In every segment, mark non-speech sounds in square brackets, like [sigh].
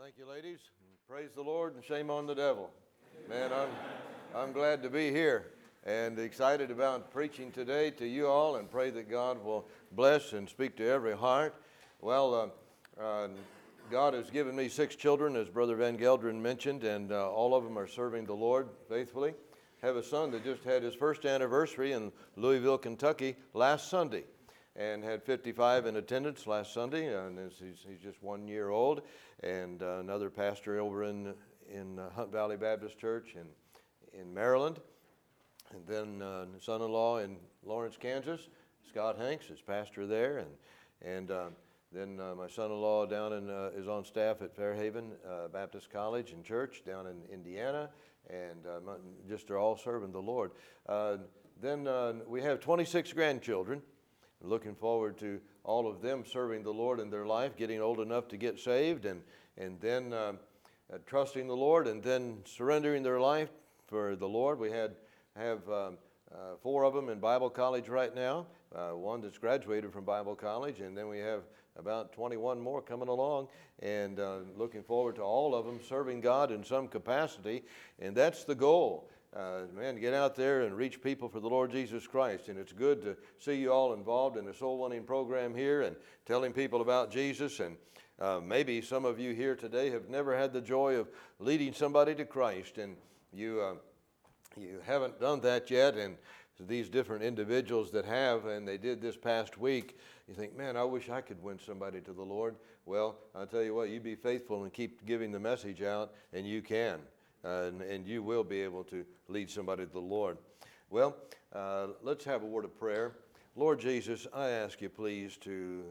Thank you, ladies. Praise the Lord and shame on the devil. Man, I'm, I'm glad to be here and excited about preaching today to you all and pray that God will bless and speak to every heart. Well, uh, uh, God has given me six children, as Brother Van Gelderen mentioned, and uh, all of them are serving the Lord faithfully. Have a son that just had his first anniversary in Louisville, Kentucky last Sunday and had 55 in attendance last Sunday, and he's, he's just one year old. And uh, another pastor over in, in uh, Hunt Valley Baptist Church in, in Maryland. And then uh, son in law in Lawrence, Kansas, Scott Hanks is pastor there. And, and uh, then uh, my son in law down in, uh, is on staff at Fairhaven Baptist College and Church down in Indiana. And just are all serving the Lord. then we have 26 grandchildren looking forward to all of them serving the Lord in their life, getting old enough to get saved, and, and then uh, uh, trusting the Lord, and then surrendering their life for the Lord. We had have um, uh, four of them in Bible college right now, uh, one that's graduated from Bible college, and then we have about 21 more coming along, and uh, looking forward to all of them serving God in some capacity, and that's the goal uh, man, get out there and reach people for the Lord Jesus Christ. And it's good to see you all involved in the soul winning program here and telling people about Jesus. And uh, maybe some of you here today have never had the joy of leading somebody to Christ, and you uh, you haven't done that yet. And these different individuals that have, and they did this past week, you think, man, I wish I could win somebody to the Lord. Well, I'll tell you what, you be faithful and keep giving the message out, and you can and, and you will be able to lead somebody to the Lord. Well, uh, let's have a word of prayer. Lord Jesus, I ask you please to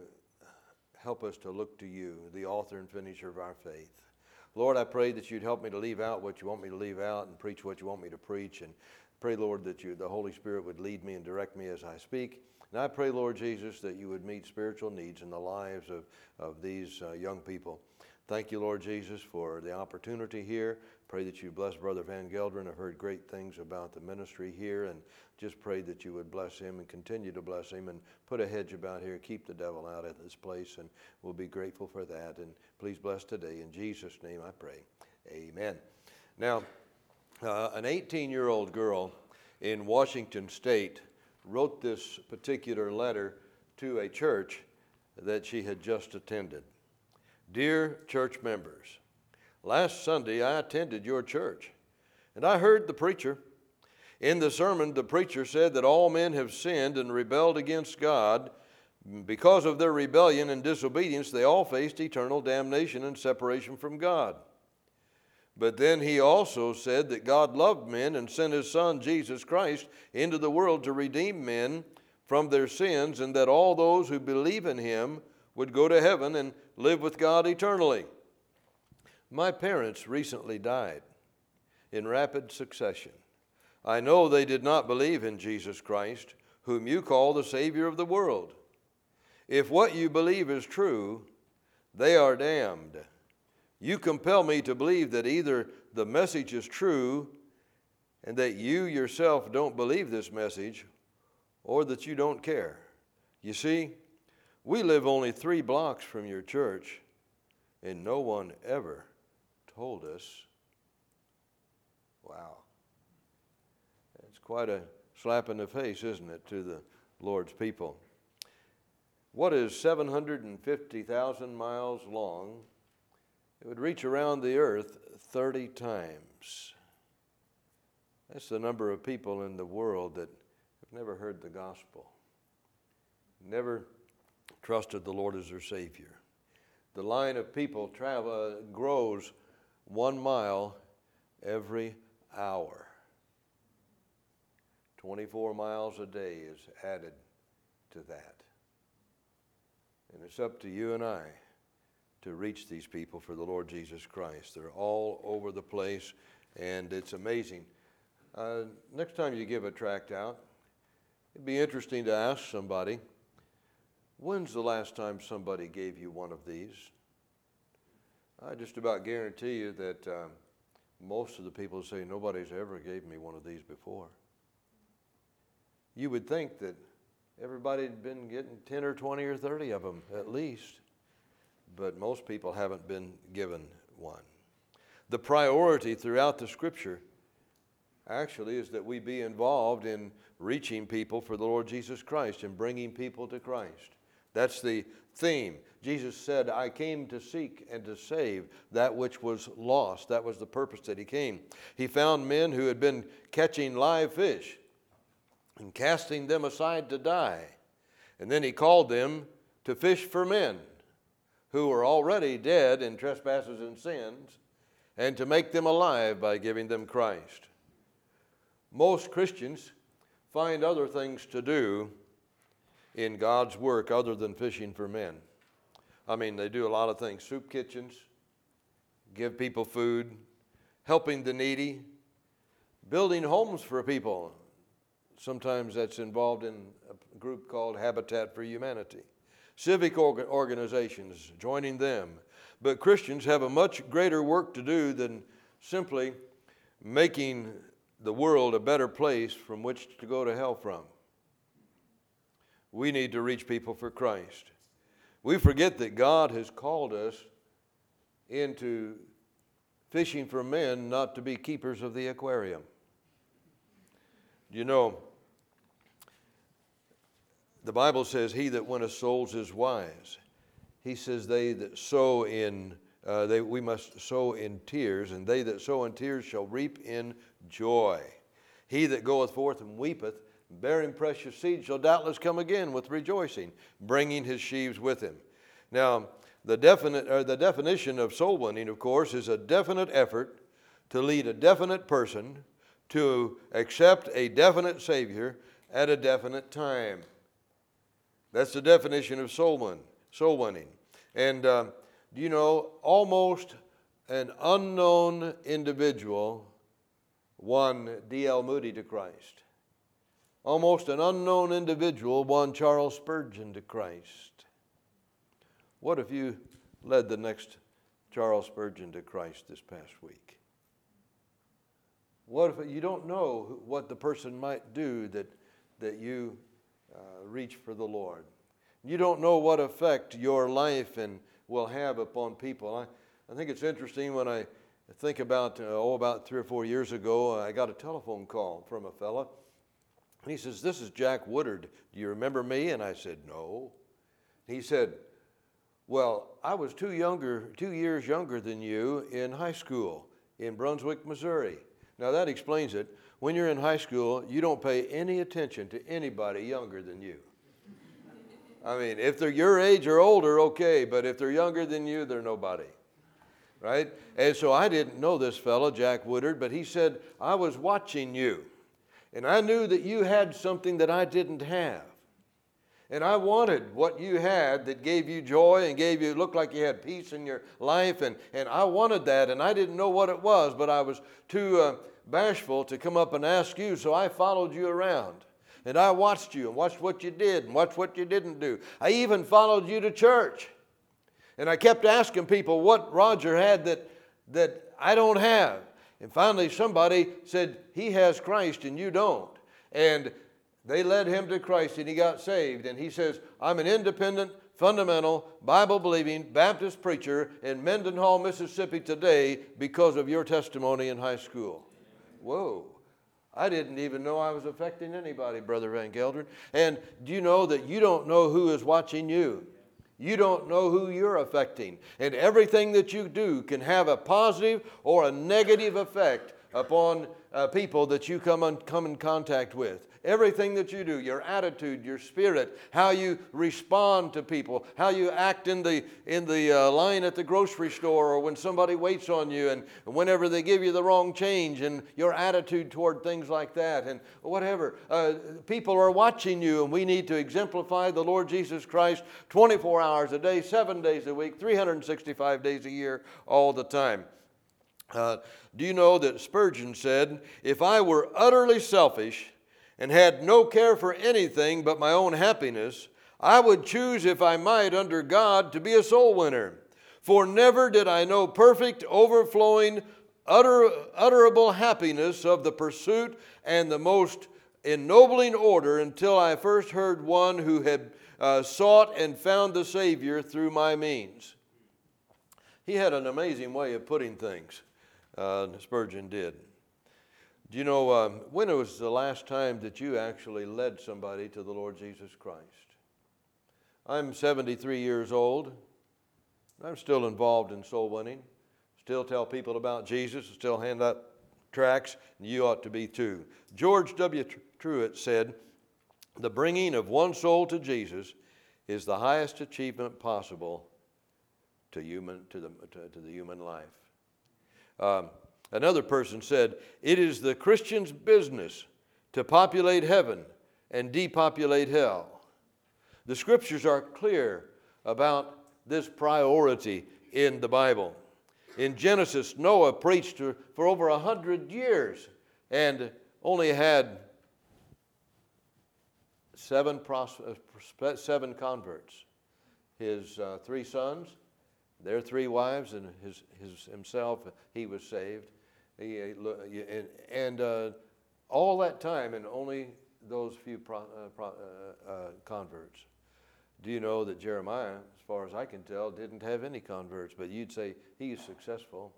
help us to look to you, the author and finisher of our faith. Lord, I pray that you'd help me to leave out what you want me to leave out and preach what you want me to preach. And pray, Lord, that you, the Holy Spirit would lead me and direct me as I speak. And I pray, Lord Jesus, that you would meet spiritual needs in the lives of, of these uh, young people. Thank you, Lord Jesus, for the opportunity here. Pray that you bless Brother Van Gelderen. I've heard great things about the ministry here, and just pray that you would bless him and continue to bless him and put a hedge about here. Keep the devil out of this place, and we'll be grateful for that. And please bless today. In Jesus' name I pray. Amen. Now, uh, an 18 year old girl in Washington State wrote this particular letter to a church that she had just attended. Dear church members, last Sunday I attended your church and I heard the preacher. In the sermon, the preacher said that all men have sinned and rebelled against God. Because of their rebellion and disobedience, they all faced eternal damnation and separation from God. But then he also said that God loved men and sent his Son, Jesus Christ, into the world to redeem men from their sins, and that all those who believe in him would go to heaven and live with God eternally. My parents recently died in rapid succession. I know they did not believe in Jesus Christ, whom you call the Savior of the world. If what you believe is true, they are damned. You compel me to believe that either the message is true and that you yourself don't believe this message, or that you don't care. You see, we live only three blocks from your church, and no one ever told us. Wow. It's quite a slap in the face, isn't it, to the Lord's people? What is 750,000 miles long? It would reach around the earth 30 times. That's the number of people in the world that have never heard the gospel, never trusted the Lord as their Savior. The line of people travel grows one mile every hour. 24 miles a day is added to that. And it's up to you and I to reach these people for the Lord Jesus Christ. They're all over the place, and it's amazing. Uh, next time you give a tract out, it'd be interesting to ask somebody When's the last time somebody gave you one of these? I just about guarantee you that um, most of the people say nobody's ever gave me one of these before. You would think that everybody had been getting 10 or 20 or 30 of them at least, but most people haven't been given one. The priority throughout the scripture actually is that we be involved in reaching people for the Lord Jesus Christ and bringing people to Christ. That's the theme. Jesus said, I came to seek and to save that which was lost. That was the purpose that he came. He found men who had been catching live fish and casting them aside to die. And then he called them to fish for men who were already dead in trespasses and sins and to make them alive by giving them Christ. Most Christians find other things to do in God's work other than fishing for men. I mean, they do a lot of things soup kitchens, give people food, helping the needy, building homes for people. Sometimes that's involved in a group called Habitat for Humanity. Civic organizations, joining them. But Christians have a much greater work to do than simply making the world a better place from which to go to hell from. We need to reach people for Christ. We forget that God has called us into fishing for men, not to be keepers of the aquarium. You know, the Bible says, He that winneth souls is wise. He says, They that sow in, uh, they, we must sow in tears, and they that sow in tears shall reap in joy. He that goeth forth and weepeth, bearing precious seed, shall doubtless come again with rejoicing, bringing his sheaves with him. Now, the, definite, or the definition of soul winning, of course, is a definite effort to lead a definite person to accept a definite Savior at a definite time. That's the definition of soul, win, soul winning. And uh, you know, almost an unknown individual won D.L. Moody to Christ. Almost an unknown individual won Charles Spurgeon to Christ. What if you led the next Charles Spurgeon to Christ this past week? What if you don't know what the person might do that, that you uh, reach for the Lord? You don't know what effect your life and will have upon people. I, I think it's interesting when I think about, uh, oh, about three or four years ago, I got a telephone call from a fella. And he says, This is Jack Woodard. Do you remember me? And I said, No. He said, Well, I was two, younger, two years younger than you in high school in Brunswick, Missouri. Now that explains it. When you're in high school, you don't pay any attention to anybody younger than you. I mean, if they're your age or older, okay, but if they're younger than you, they're nobody right? And so I didn't know this fellow, Jack Woodard, but he said, I was watching you, and I knew that you had something that I didn't have. And I wanted what you had that gave you joy and gave you, looked like you had peace in your life. And, and I wanted that, and I didn't know what it was, but I was too uh, bashful to come up and ask you, so I followed you around. And I watched you and watched what you did and watched what you didn't do. I even followed you to church. And I kept asking people what Roger had that, that I don't have. And finally, somebody said, He has Christ and you don't. And they led him to Christ and he got saved. And he says, I'm an independent, fundamental, Bible believing Baptist preacher in Mendenhall, Mississippi today because of your testimony in high school. Whoa. I didn't even know I was affecting anybody, Brother Van Gelderen. And do you know that you don't know who is watching you? You don't know who you're affecting. And everything that you do can have a positive or a negative effect upon uh, people that you come, on, come in contact with. Everything that you do, your attitude, your spirit, how you respond to people, how you act in the, in the uh, line at the grocery store or when somebody waits on you and whenever they give you the wrong change and your attitude toward things like that and whatever. Uh, people are watching you and we need to exemplify the Lord Jesus Christ 24 hours a day, seven days a week, 365 days a year, all the time. Uh, do you know that Spurgeon said, If I were utterly selfish and had no care for anything but my own happiness, I would choose, if I might, under God, to be a soul winner. For never did I know perfect, overflowing, utter, utterable happiness of the pursuit and the most ennobling order until I first heard one who had uh, sought and found the Savior through my means. he had an amazing way of putting things, uh, Spurgeon did. Do you know um, when it was the last time that you actually led somebody to the Lord Jesus Christ? I'm 73 years old. I'm still involved in soul winning. Still tell people about Jesus. Still hand out tracts. And you ought to be too. George W. Truett said, "The bringing of one soul to Jesus is the highest achievement possible to human to the to, to the human life." Um, Another person said, It is the Christian's business to populate heaven and depopulate hell. The scriptures are clear about this priority in the Bible. In Genesis, Noah preached for over a hundred years and only had seven, pros- uh, seven converts. His uh, three sons, their three wives, and his, his, himself, he was saved. He, and, and uh, all that time, and only those few pro, uh, pro, uh, uh, converts. Do you know that Jeremiah, as far as I can tell, didn't have any converts, but you'd say he's successful.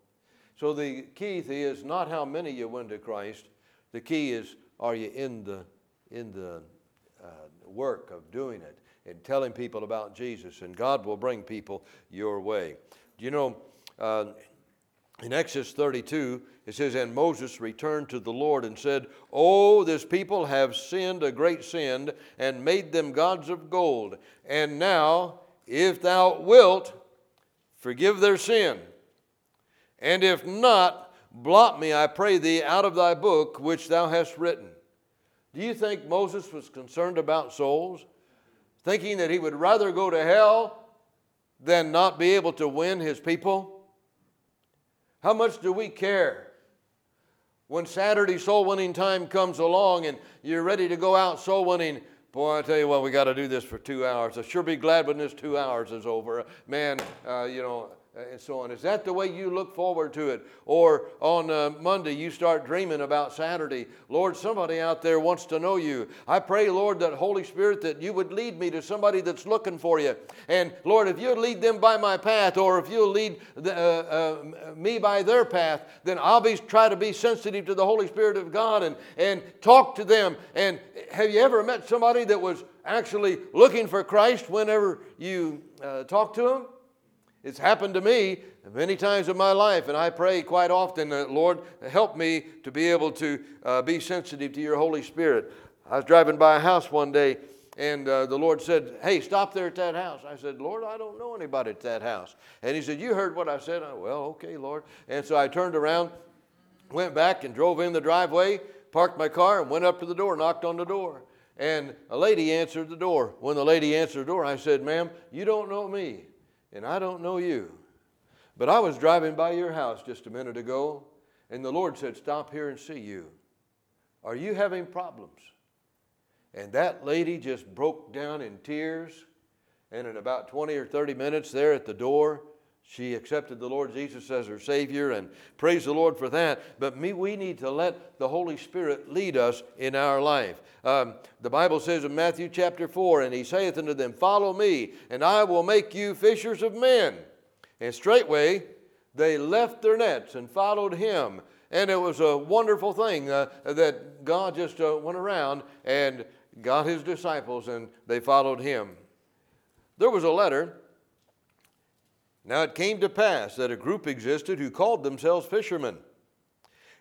So the key is not how many you win to Christ. The key is are you in the in the uh, work of doing it and telling people about Jesus, and God will bring people your way. Do you know? Uh, in Exodus 32, it says, And Moses returned to the Lord and said, Oh, this people have sinned a great sin and made them gods of gold. And now, if thou wilt, forgive their sin. And if not, blot me, I pray thee, out of thy book which thou hast written. Do you think Moses was concerned about souls? Thinking that he would rather go to hell than not be able to win his people? How much do we care? When Saturday soul winning time comes along and you're ready to go out soul winning, boy, I tell you what, we got to do this for two hours. I'll sure be glad when this two hours is over. Man, uh, you know, and so on. Is that the way you look forward to it? Or on uh, Monday, you start dreaming about Saturday. Lord, somebody out there wants to know you. I pray, Lord, that Holy Spirit, that you would lead me to somebody that's looking for you. And Lord, if you'd lead them by my path, or if you'll lead the, uh, uh, me by their path, then I'll be try to be sensitive to the Holy Spirit of God and, and talk to them. And have you ever met somebody that was actually looking for Christ whenever you uh, talk to them? It's happened to me many times in my life, and I pray quite often, uh, Lord, help me to be able to uh, be sensitive to your Holy Spirit. I was driving by a house one day, and uh, the Lord said, Hey, stop there at that house. I said, Lord, I don't know anybody at that house. And He said, You heard what I said? I, well, okay, Lord. And so I turned around, went back, and drove in the driveway, parked my car, and went up to the door, knocked on the door. And a lady answered the door. When the lady answered the door, I said, Ma'am, you don't know me and I don't know you. But I was driving by your house just a minute ago, and the Lord said, Stop here and see you. Are you having problems? And that lady just broke down in tears. And in about 20 or 30 minutes, there at the door, she accepted the Lord Jesus as her Savior, and praise the Lord for that. But me, we need to let the Holy Spirit lead us in our life. Um, the Bible says in Matthew chapter 4, And he saith unto them, Follow me, and I will make you fishers of men. And straightway they left their nets and followed him. And it was a wonderful thing uh, that God just uh, went around and got his disciples, and they followed him. There was a letter now it came to pass that a group existed who called themselves fishermen.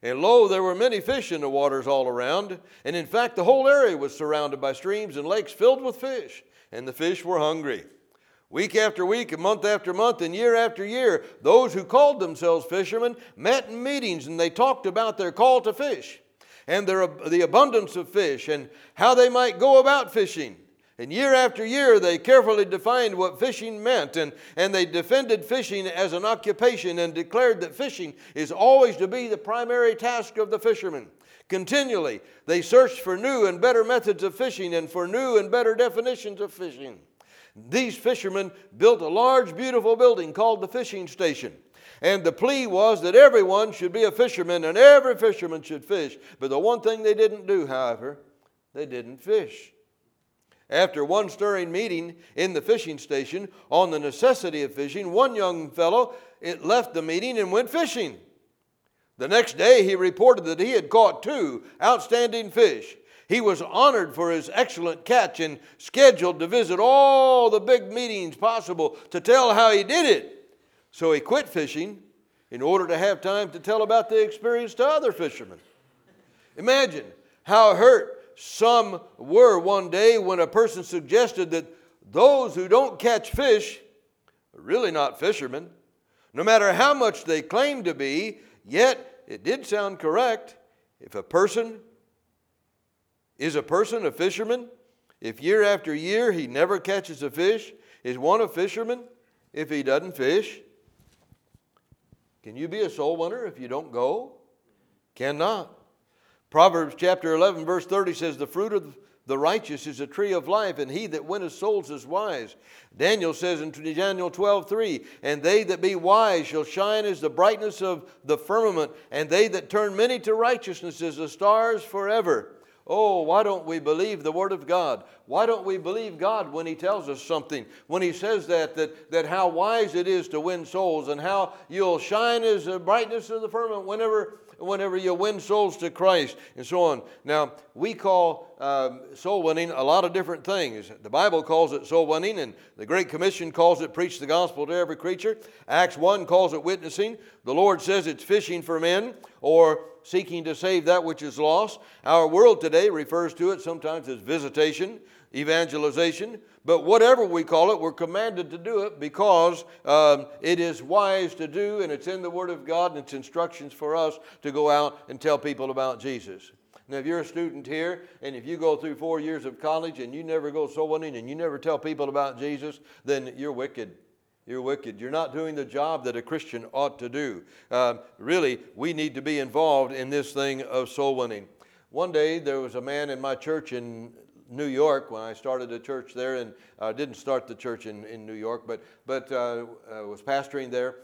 And lo, there were many fish in the waters all around, and in fact, the whole area was surrounded by streams and lakes filled with fish, and the fish were hungry. Week after week, and month after month, and year after year, those who called themselves fishermen met in meetings and they talked about their call to fish and their, the abundance of fish and how they might go about fishing. And year after year, they carefully defined what fishing meant, and, and they defended fishing as an occupation and declared that fishing is always to be the primary task of the fisherman. Continually, they searched for new and better methods of fishing and for new and better definitions of fishing. These fishermen built a large, beautiful building called the fishing station. And the plea was that everyone should be a fisherman and every fisherman should fish. But the one thing they didn't do, however, they didn't fish. After one stirring meeting in the fishing station on the necessity of fishing, one young fellow eh, left the meeting and went fishing. The next day, he reported that he had caught two outstanding fish. He was honored for his excellent catch and scheduled to visit all the big meetings possible to tell how he did it. So he quit fishing in order to have time to tell about the experience to other fishermen. Imagine how hurt some were one day when a person suggested that those who don't catch fish are really not fishermen. No matter how much they claim to be, yet it did sound correct. If a person is a person a fisherman, if year after year he never catches a fish, is one a fisherman if he doesn't fish? Can you be a soul winner if you don't go? Cannot. Proverbs chapter 11, verse 30 says, The fruit of the righteous is a tree of life, and he that winneth souls is wise. Daniel says in Daniel 12, 3, And they that be wise shall shine as the brightness of the firmament, and they that turn many to righteousness as the stars forever. Oh, why don't we believe the Word of God? Why don't we believe God when He tells us something? When He says that, that, that how wise it is to win souls and how you'll shine as the brightness of the firmament whenever whenever you win souls to Christ and so on. Now, we call um, soul winning a lot of different things. The Bible calls it soul winning, and the Great Commission calls it preach the gospel to every creature. Acts 1 calls it witnessing. The Lord says it's fishing for men or seeking to save that which is lost. Our world today refers to it sometimes as visitation, evangelization, but whatever we call it, we're commanded to do it because um, it is wise to do and it's in the Word of God and it's instructions for us to go out and tell people about Jesus. Now, if you're a student here and if you go through four years of college and you never go soul winning and you never tell people about Jesus, then you're wicked. You're wicked. You're not doing the job that a Christian ought to do. Um, really, we need to be involved in this thing of soul winning. One day, there was a man in my church in New York when I started a church there, and uh, didn't start the church in, in New York, but but uh, uh, was pastoring there.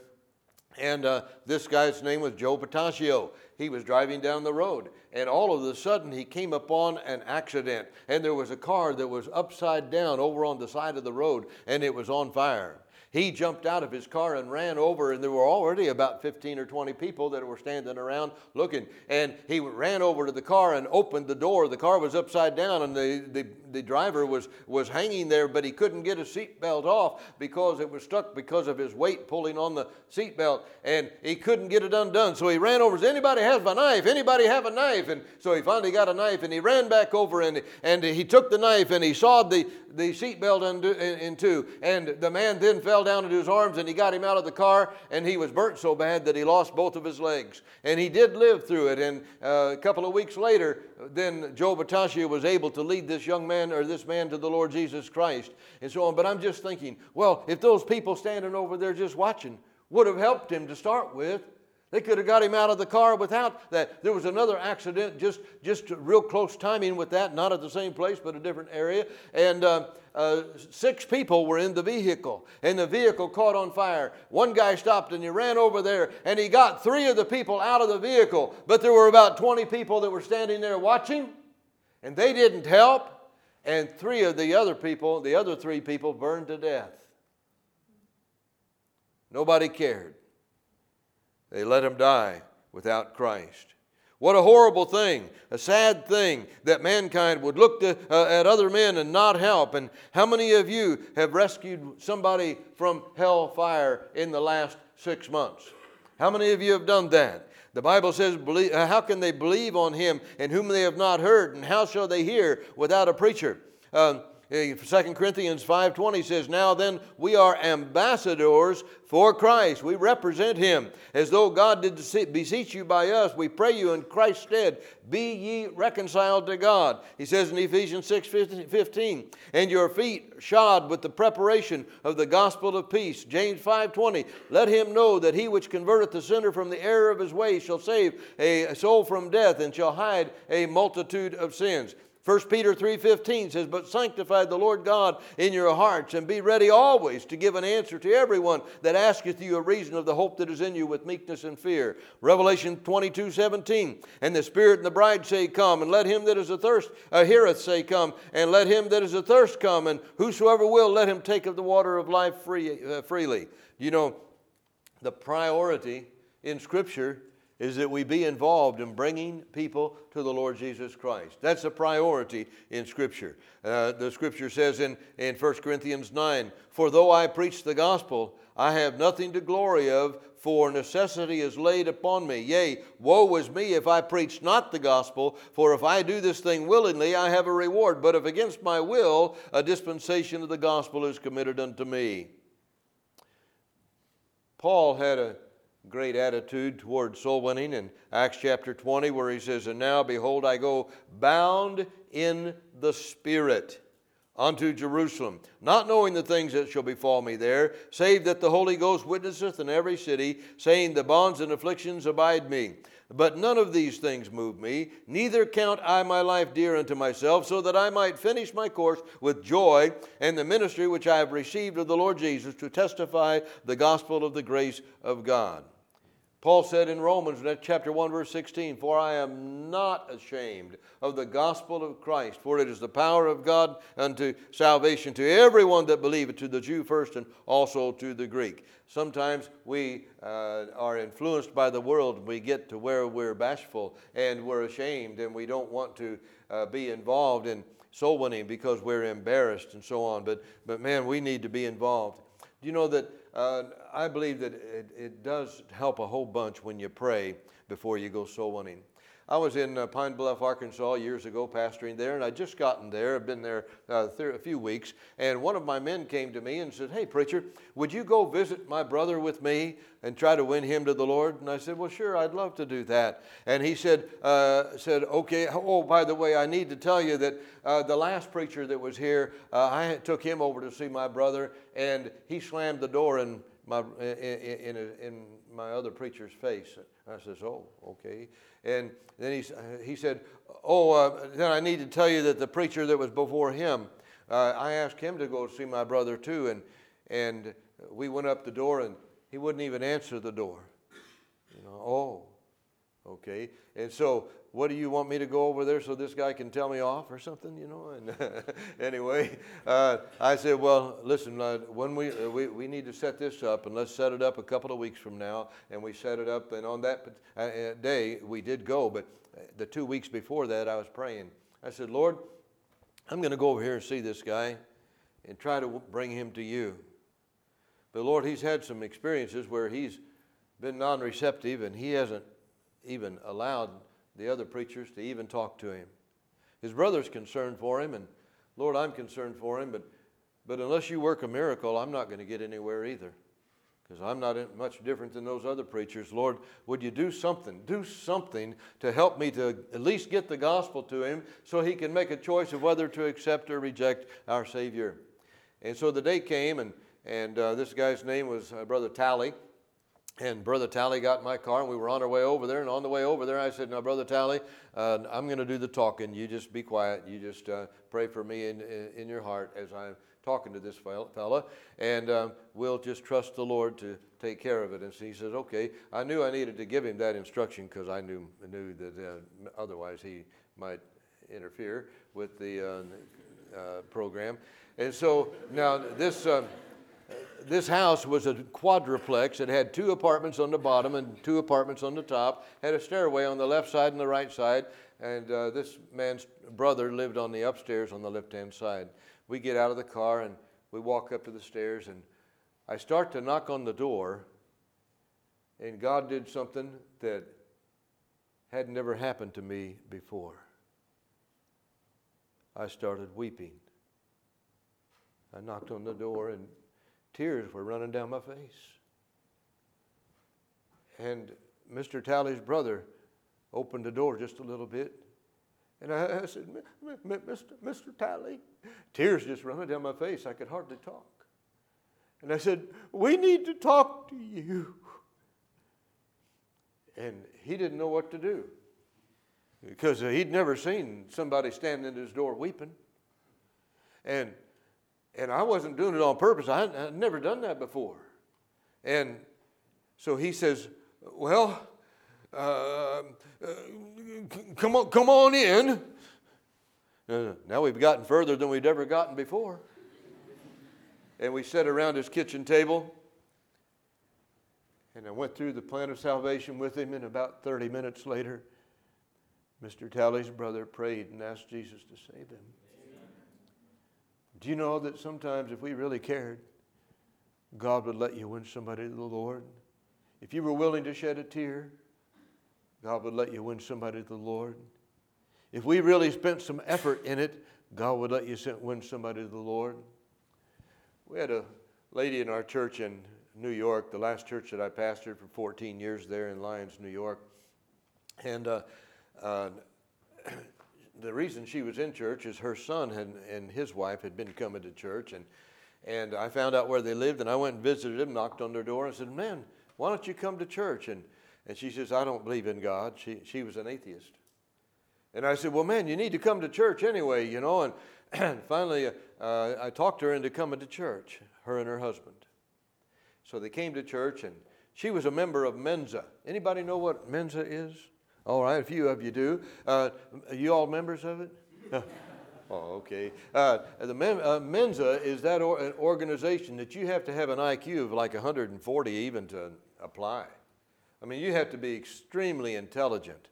And uh, this guy's name was Joe Pataccio. He was driving down the road, and all of a sudden he came upon an accident, and there was a car that was upside down over on the side of the road, and it was on fire. He jumped out of his car and ran over, and there were already about 15 or 20 people that were standing around looking. And he ran over to the car and opened the door. The car was upside down, and the, the, the driver was, was hanging there, but he couldn't get his seatbelt off because it was stuck because of his weight pulling on the seatbelt, and he couldn't get it undone. So he ran over. Said, Anybody have a knife? Anybody have a knife? And so he finally got a knife, and he ran back over, and, and he took the knife, and he sawed the, the seatbelt in, in two. And the man then fell down into his arms and he got him out of the car and he was burnt so bad that he lost both of his legs. And he did live through it. And uh, a couple of weeks later, then Joe Batashia was able to lead this young man or this man to the Lord Jesus Christ and so on. But I'm just thinking, well, if those people standing over there just watching would have helped him to start with, they could have got him out of the car without that. There was another accident, just just real close timing with that, not at the same place, but a different area. And uh, uh, six people were in the vehicle, and the vehicle caught on fire. One guy stopped and he ran over there, and he got three of the people out of the vehicle. But there were about 20 people that were standing there watching, and they didn't help. And three of the other people, the other three people, burned to death. Nobody cared. They let him die without Christ. What a horrible thing, a sad thing that mankind would look to, uh, at other men and not help. And how many of you have rescued somebody from hell fire in the last six months? How many of you have done that? The Bible says, uh, How can they believe on him in whom they have not heard? And how shall they hear without a preacher? Uh, Eh, 2 Corinthians 5:20 says, "Now then we are ambassadors for Christ. We represent him as though God did beseech you by us. We pray you in Christ's stead, be ye reconciled to God." He says in Ephesians 6:15, "And your feet shod with the preparation of the gospel of peace." James 5:20, "Let him know that he which converteth the sinner from the error of his way shall save a soul from death and shall hide a multitude of sins." 1 Peter 3:15 says, "But sanctify the Lord God in your hearts and be ready always to give an answer to everyone that asketh you a reason of the hope that is in you with meekness and fear." Revelation 22:17, "And the Spirit and the bride say, Come, and let him that is athirst uh, heareth say, Come, and let him that is athirst come, and whosoever will, let him take of the water of life free, uh, freely." You know, the priority in Scripture is that we be involved in bringing people to the Lord Jesus Christ. That's a priority in Scripture. Uh, the Scripture says in, in 1 Corinthians 9 For though I preach the gospel, I have nothing to glory of, for necessity is laid upon me. Yea, woe is me if I preach not the gospel, for if I do this thing willingly, I have a reward. But if against my will, a dispensation of the gospel is committed unto me. Paul had a great attitude toward soul winning in Acts chapter 20, where he says, And now, behold, I go bound in the Spirit unto Jerusalem, not knowing the things that shall befall me there, save that the Holy Ghost witnesseth in every city, saying, The bonds and afflictions abide me. But none of these things move me, neither count I my life dear unto myself, so that I might finish my course with joy and the ministry which I have received of the Lord Jesus to testify the gospel of the grace of God. Paul said in Romans chapter 1 verse 16, "For I am not ashamed of the gospel of Christ, for it is the power of God unto salvation to everyone that believeth, to the Jew first and also to the Greek." Sometimes we uh, are influenced by the world. We get to where we're bashful and we're ashamed and we don't want to uh, be involved in soul winning because we're embarrassed and so on. But, but man, we need to be involved. Do you know that uh, I believe that it, it, does help a whole bunch when you pray before you go soul winning. I was in uh, Pine Bluff, Arkansas years ago, pastoring there, and I'd just gotten there. I've been there uh, th- a few weeks, and one of my men came to me and said, Hey, preacher, would you go visit my brother with me and try to win him to the Lord? And I said, Well, sure, I'd love to do that. And he said, uh, said Okay, oh, by the way, I need to tell you that uh, the last preacher that was here, uh, I took him over to see my brother, and he slammed the door in my, in, in, in my other preacher's face. I says, Oh, okay. And then he, he said, Oh, uh, then I need to tell you that the preacher that was before him, uh, I asked him to go see my brother too. And, and we went up the door and he wouldn't even answer the door. You know, oh, okay. And so what do you want me to go over there so this guy can tell me off or something, you know? [laughs] And anyway, uh, I said, well, listen, uh, when we, uh, we, we need to set this up, and let's set it up a couple of weeks from now. And we set it up, and on that uh, uh, day, we did go, but uh, the two weeks before that, I was praying. I said, Lord, I'm going to go over here and see this guy and try to bring him to you. But Lord, he's had some experiences where he's been non receptive and he hasn't even allowed the other preachers to even talk to him. His brother's concerned for him, and Lord, I'm concerned for him, but, but unless you work a miracle, I'm not going to get anywhere either. Because I'm not much different than those other preachers. Lord, would you do something? Do something to help me to at least get the gospel to him so he can make a choice of whether to accept or reject our Savior. And so the day came, and, and uh, this guy's name was uh, Brother Tally. And Brother Tally got in my car, and we were on our way over there. And on the way over there, I said, Now, Brother Tally, uh, I'm going to do the talking. You just be quiet. You just uh, pray for me in, in, your heart as I'm talking to this fella. And um, we'll just trust the Lord to take care of it. And so he says, Okay. I knew I needed to give him that instruction because I knew, knew that uh, otherwise he might interfere with the uh, uh, program. And so now this. Um, this house was a quadruplex. It had two apartments on the bottom and two apartments on the top. Had a stairway on the left side and the right side. And uh, this man's brother lived on the upstairs on the left-hand side. We get out of the car and we walk up to the stairs and I start to knock on the door. And God did something that had never happened to me before. I started weeping. I knocked on the door and Tears were running down my face. And Mr. Tally's brother opened the door just a little bit. And I, said, Mr. Mr. Tally, tears just running down my face. I could hardly talk. And I said, We need to talk to you. And he didn't know what to do because he'd never seen somebody standing at his door weeping. And and I wasn't doing it on purpose. I had never done that before. And so he says, Well, uh, uh, come, on, come on in. Uh, now we've gotten further than we'd ever gotten before. And we sat around his kitchen table. And I went through the plan of salvation with him, and about 30 minutes later, Mr. Talley's brother prayed and asked Jesus to save him. Do you know that sometimes if we really cared, God would let you win somebody to the Lord? If you were willing to shed a tear, God would let you win somebody to the Lord. If we really spent some effort in it, God would let you win somebody to the Lord. We had a lady in our church in New York, the last church that I pastored for 14 years there in Lyons, New York. And uh, uh, the reason she was in church is her son had, and his wife had been coming to church. And, and I found out where they lived, and I went and visited them, knocked on their door, and said, Man, why don't you come to church? And, and she says, I don't believe in God. She, she was an atheist. And I said, Well, man, you need to come to church anyway, you know. And, [clears throat] finally, uh, I talked her into coming to church, her and her husband. So they came to church, and she was a member of Mensa. Anybody know what Mensa is? All right, a few of you do. Uh, you all members of it? [laughs] oh, okay. Uh, the Men- uh, Mensa is that or- an organization that you have to have an IQ of like 140 even to apply. I mean, you have to be extremely intelligent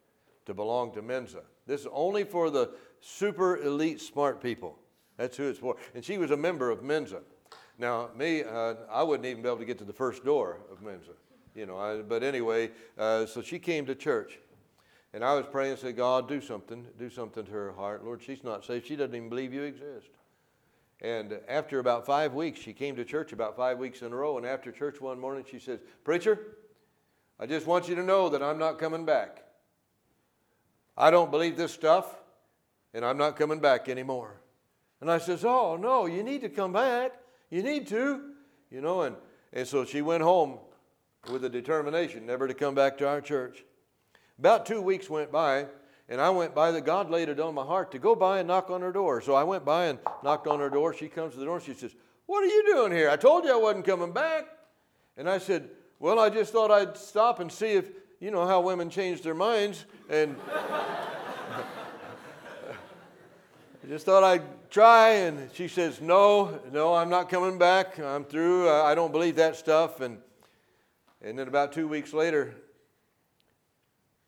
to belong to Mensa. This is only for the super elite smart people. That's who it's for. And she was a member of Mensa. Now, me, uh, I wouldn't even be able to get to the first door of Mensa, you know. I, but anyway, uh, so she came to church. And I was praying and said, God, do something, do something to her heart. Lord, she's not saved. She doesn't even believe you exist. And after about five weeks, she came to church about five weeks in a row. And after church one morning, she says, Preacher, I just want you to know that I'm not coming back. I don't believe this stuff, and I'm not coming back anymore. And I says, Oh, no, you need to come back. You need to, you know. And, and so she went home with a determination never to come back to our church. About two weeks went by, and I went by that God laid it on my heart to go by and knock on her door. So I went by and knocked on her door. She comes to the door and she says, What are you doing here? I told you I wasn't coming back. And I said, Well, I just thought I'd stop and see if, you know, how women change their minds. And [laughs] I just thought I'd try. And she says, No, no, I'm not coming back. I'm through. I don't believe that stuff. And, and then about two weeks later,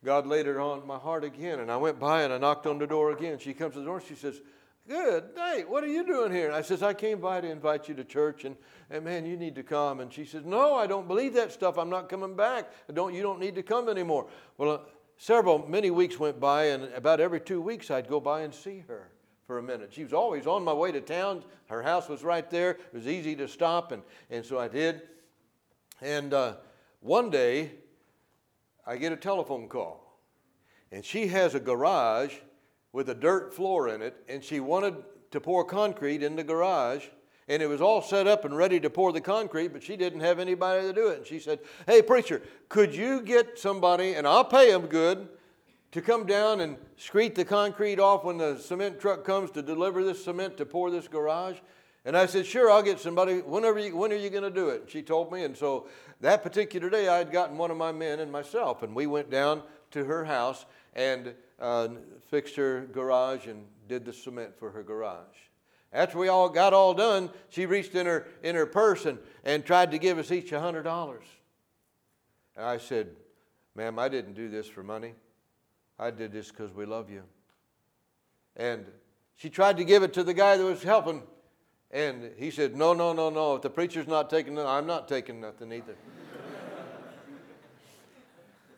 God laid it on my heart again. And I went by and I knocked on the door again. She comes to the door and she says, Good day. What are you doing here? And I says, I came by to invite you to church, and, and man, you need to come. And she says, No, I don't believe that stuff. I'm not coming back. I don't, you don't need to come anymore. Well, uh, several, many weeks went by, and about every two weeks I'd go by and see her for a minute. She was always on my way to town. Her house was right there. It was easy to stop, and, and so I did. And uh, one day, I get a telephone call, and she has a garage with a dirt floor in it, and she wanted to pour concrete in the garage. And it was all set up and ready to pour the concrete, but she didn't have anybody to do it. And she said, Hey, preacher, could you get somebody, and I'll pay them good, to come down and screed the concrete off when the cement truck comes to deliver this cement to pour this garage? And I said, Sure, I'll get somebody. Whenever you, when are you going to do it? And she told me. And so that particular day, I had gotten one of my men and myself, and we went down to her house and uh, fixed her garage and did the cement for her garage. After we all got all done, she reached in her, in her purse and, and tried to give us each a $100. And I said, Ma'am, I didn't do this for money. I did this because we love you. And she tried to give it to the guy that was helping. And he said, No, no, no, no. If the preacher's not taking it, I'm not taking nothing either.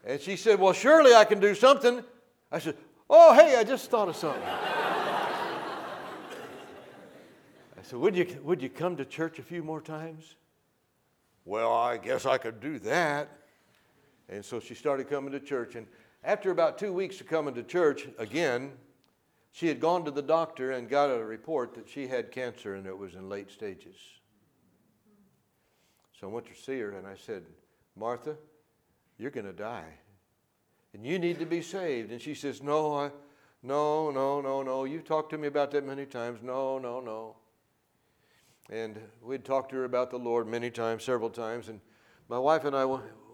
and she said, Well, surely I can do something. I said, Oh, hey, I just thought of something. I said, would you, would you come to church a few more times? Well, I guess I could do that. And so she started coming to church. And after about two weeks of coming to church again, she had gone to the doctor and got a report that she had cancer and it was in late stages. So I went to see her and I said, Martha, you're going to die and you need to be saved. And she says, No, I, no, no, no, no. You've talked to me about that many times. No, no, no. And we'd talked to her about the Lord many times, several times. And my wife and I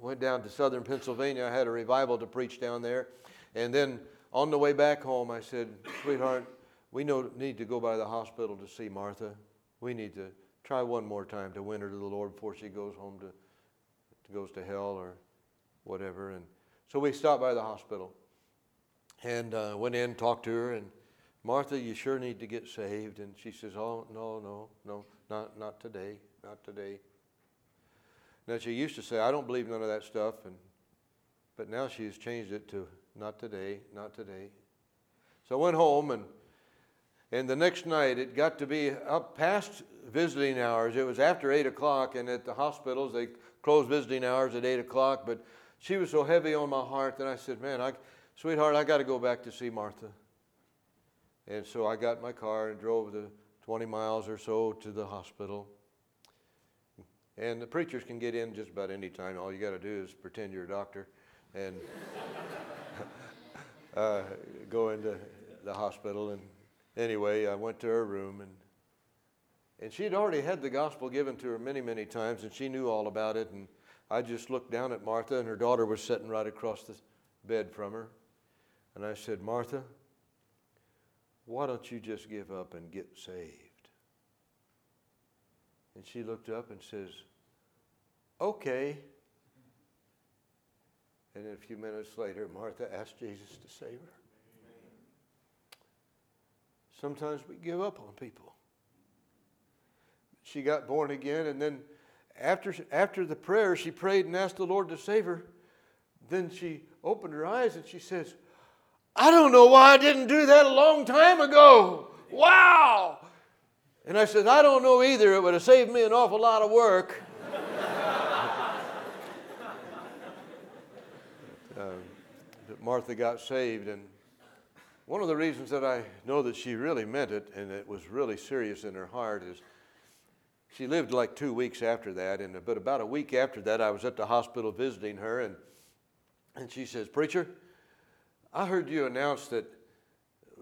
went down to southern Pennsylvania. I had a revival to preach down there. And then on the way back home, I said, Sweetheart, we know, need to go by the hospital to see Martha. We need to try one more time to win her to the Lord before she goes home to, to goes to hell or whatever. And so we stopped by the hospital and uh, went in, talked to her, and Martha, you sure need to get saved. And she says, Oh, no, no, no, not, not today, not today. Now, she used to say, I don't believe none of that stuff, and, but now she's changed it to, not today, not today. So I went home, and, and the next night it got to be up past visiting hours. It was after 8 o'clock, and at the hospitals they close visiting hours at 8 o'clock, but she was so heavy on my heart that I said, Man, I, sweetheart, I got to go back to see Martha. And so I got my car and drove the 20 miles or so to the hospital. And the preachers can get in just about any time. All you got to do is pretend you're a doctor and uh, go into the hospital. And anyway, I went to her room and and she had already had the gospel given to her many, many times, and she knew all about it. And I just looked down at Martha, and her daughter was sitting right across the bed from her. And I said, Martha, why don't you just give up and get saved? And she looked up and says, Okay. And then a few minutes later, Martha asked Jesus to save her. Sometimes we give up on people. She got born again, and then after, after the prayer, she prayed and asked the Lord to save her. Then she opened her eyes and she says, I don't know why I didn't do that a long time ago. Wow. And I said, I don't know either. It would have saved me an awful lot of work. Martha got saved, and one of the reasons that I know that she really meant it and it was really serious in her heart is she lived like two weeks after that. And but about a week after that, I was at the hospital visiting her, and and she says, "Preacher, I heard you announce that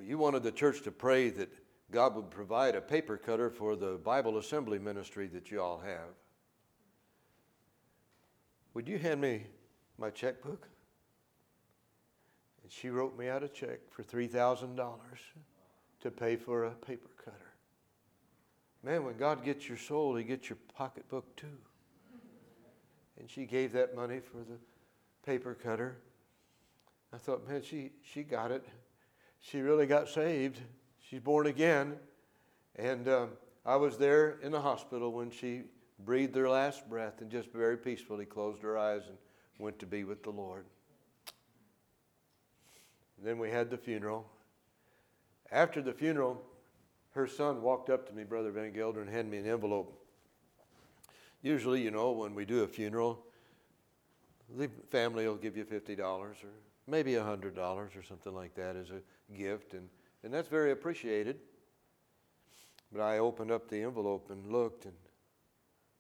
you wanted the church to pray that God would provide a paper cutter for the Bible assembly ministry that you all have. Would you hand me my checkbook?" And she wrote me out a check for three thousand dollars to pay for a paper cutter. Man, when God gets your soul, He gets your pocketbook too. And she gave that money for the paper cutter. I thought, man, she, she got it. She really got saved. She's born again. And um, I was there in the hospital when she breathed her last breath and just very peacefully closed her eyes and went to be with the Lord. And then we had the funeral. After the funeral, her son walked up to me, Brother Van Gelder, and handed me an envelope. Usually, you know, when we do a funeral, the family will give you $50 or maybe $100 or something like that as a gift, and, and that's very appreciated. But I opened up the envelope and looked, and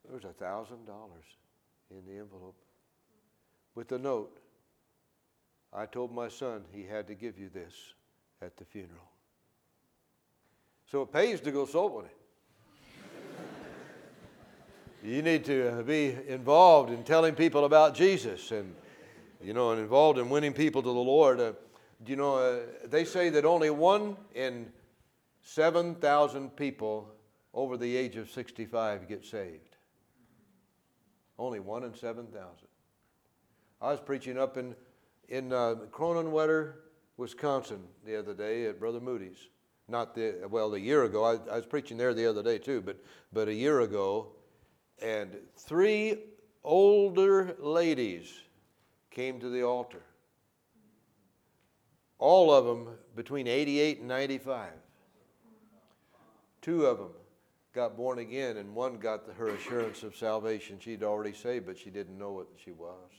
there was $1,000 in the envelope with a note. I told my son he had to give you this at the funeral. So it pays to go soul winning. you need to uh, be involved in telling people about Jesus and, you know, and involved in winning people to the Lord. Uh, you know, uh, they say that only one in 7,000 people over the age of 65 get saved. Only one in 7,000. I was preaching up in, in uh, Wisconsin the other day at Brother Moody's. Not the well a year ago. I, I, was preaching there the other day too but but a year ago. And three older ladies came to the altar. All of them between 88 and 95 two of them got born again and one got her assurance of salvation she'd already saved but she didn't know what she was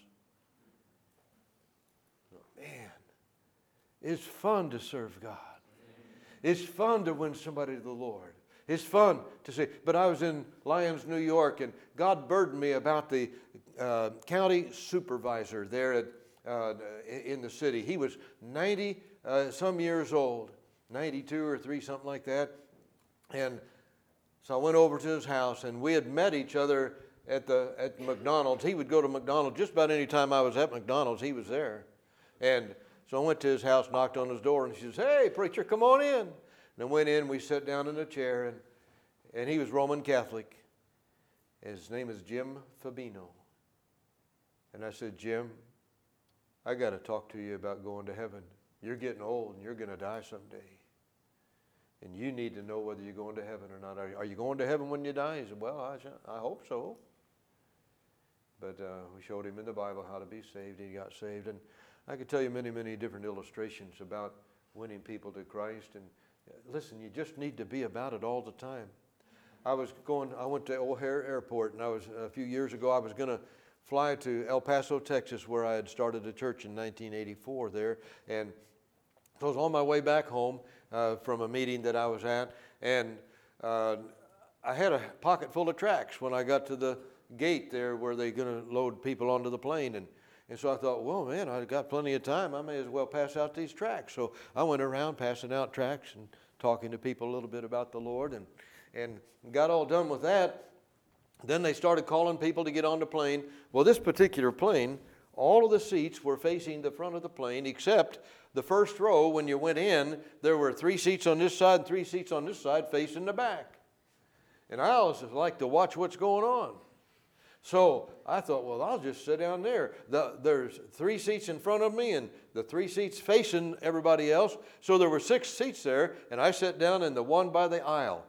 man it's fun to serve god it's fun to win somebody to the Lord. It's fun to say, but I was in Lyons, New York, and God burdened me about the uh, county supervisor there at, uh, in the city. He was 90 uh, some years old, 92 or 3, something like that. And so I went over to his house, and we had met each other at, the, at McDonald's. He would go to McDonald's just about any time I was at McDonald's, he was there. And so I went to his house, knocked on his door, and he says, Hey, preacher, come on in. And I went in, we sat down in a chair, and, and he was Roman Catholic. And his name is Jim Fabino. And I said, Jim, I got to talk to you about going to heaven. You're getting old and you're going to die someday. And you need to know whether you're going to heaven or not. Are, you going to heaven when you die? He said, Well, I, I hope so. But uh, we showed him in the Bible how to be saved. He got saved. And I could tell you many, many different illustrations about winning people to Christ. And uh, listen, you just need to be about it all the time. I was going, I went to O'Hare Airport, and I was, a few years ago, I was going to fly to El Paso, Texas, where I had started a church in 1984 there. And so I was on my way back home uh, from a meeting that I was at, and uh, I had a pocket full of tracts when I got to the gate there where they're going to load people onto the plane. And, and so I thought, well, man, I've got plenty of time. I may as well pass out these tracts. So I went around passing out tracts and talking to people a little bit about the Lord and, and got all done with that. Then they started calling people to get on the plane. Well, this particular plane, all of the seats were facing the front of the plane except the first row. When you went in, there were three seats on this side and three seats on this side facing the back. And I always like to watch what's going on. So I thought, well, I'll just sit down there. The, there's three seats in front of me and the three seats facing everybody else. So there were six seats there, and I sat down in the one by the aisle.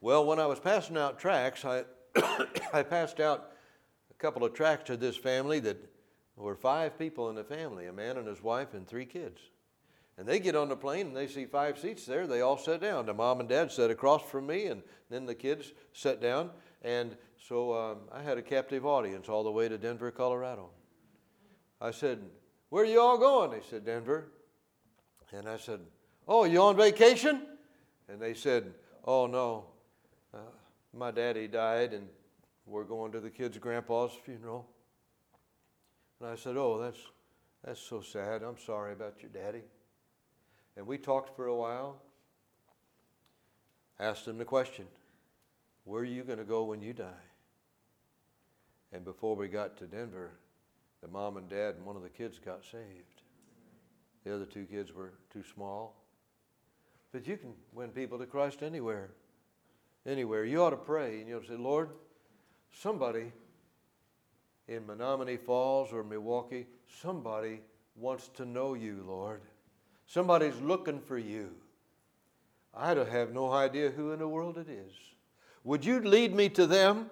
Well, when I was passing out tracts, I, [coughs] I passed out a couple of tracts to this family that were five people in the family a man and his wife and three kids. And they get on the plane and they see five seats there. They all sat down. The mom and dad sat across from me, and then the kids sat down. And so um, I had a captive audience all the way to Denver, Colorado. I said, Where are you all going? They said, Denver. And I said, Oh, you on vacation? And they said, Oh, no. Uh, my daddy died, and we're going to the kid's grandpa's funeral. And I said, Oh, that's, that's so sad. I'm sorry about your daddy. And we talked for a while, asked him the question Where are you going to go when you die? And before we got to Denver, the mom and dad and one of the kids got saved. The other two kids were too small. But you can win people to Christ anywhere. Anywhere. You ought to pray and you'll say, Lord, somebody in Menomonee Falls or Milwaukee, somebody wants to know you, Lord. Somebody's looking for you. I have no idea who in the world it is. Would you lead me to them?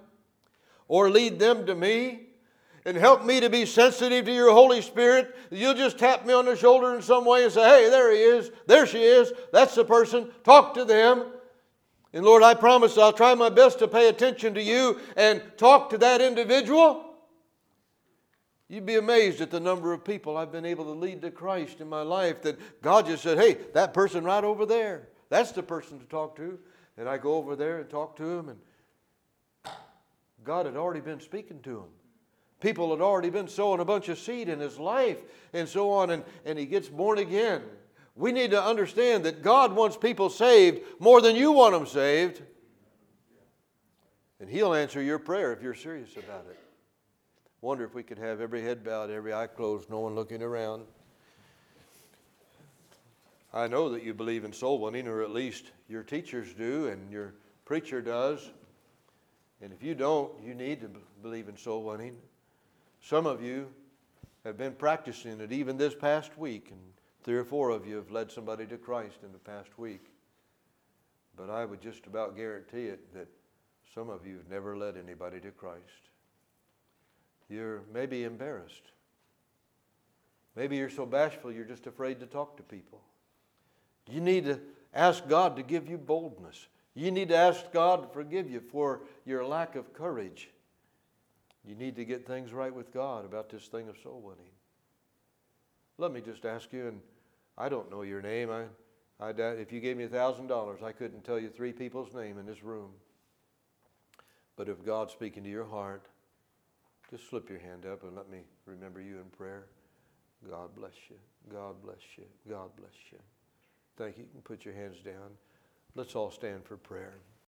or lead them to me and help me to be sensitive to your Holy Spirit. You'll just tap me on the shoulder in some way and say, hey, there he is, there she is, that's the person, talk to them. And Lord, I promise I'll try my best to pay attention to you and talk to that individual. You'd be amazed at the number of people I've been able to lead to Christ in my life that God just said, hey, that person right over there, that's the person to talk to. And I go over there and talk to him and God had already been speaking to him. People had already been sowing a bunch of seed in his life and so on, and, and he gets born again. We need to understand that God wants people saved more than you want them saved. And he'll answer your prayer if you're serious about it. Wonder if we could have every head bowed, every eye closed, no one looking around. I know that you believe in soul winning, or at least your teachers do, and your preacher does. And if you don't, you need to believe in soul winning. Some of you have been practicing it even this past week, and three or four of you have led somebody to Christ in the past week. But I would just about guarantee it that some of you have never led anybody to Christ. You're maybe embarrassed. Maybe you're so bashful you're just afraid to talk to people. You need to ask God to give you boldness. You need to ask God to forgive you for your lack of courage. You need to get things right with God about this thing of soul winning. Let me just ask you, and I don't know your name. I, I, if you gave me $1,000, I couldn't tell you three people's name in this room. But if God's speaking to your heart, just slip your hand up and let me remember you in prayer. God bless you. God bless you. God bless you. Thank you. You can put your hands down. Let's all stand for prayer.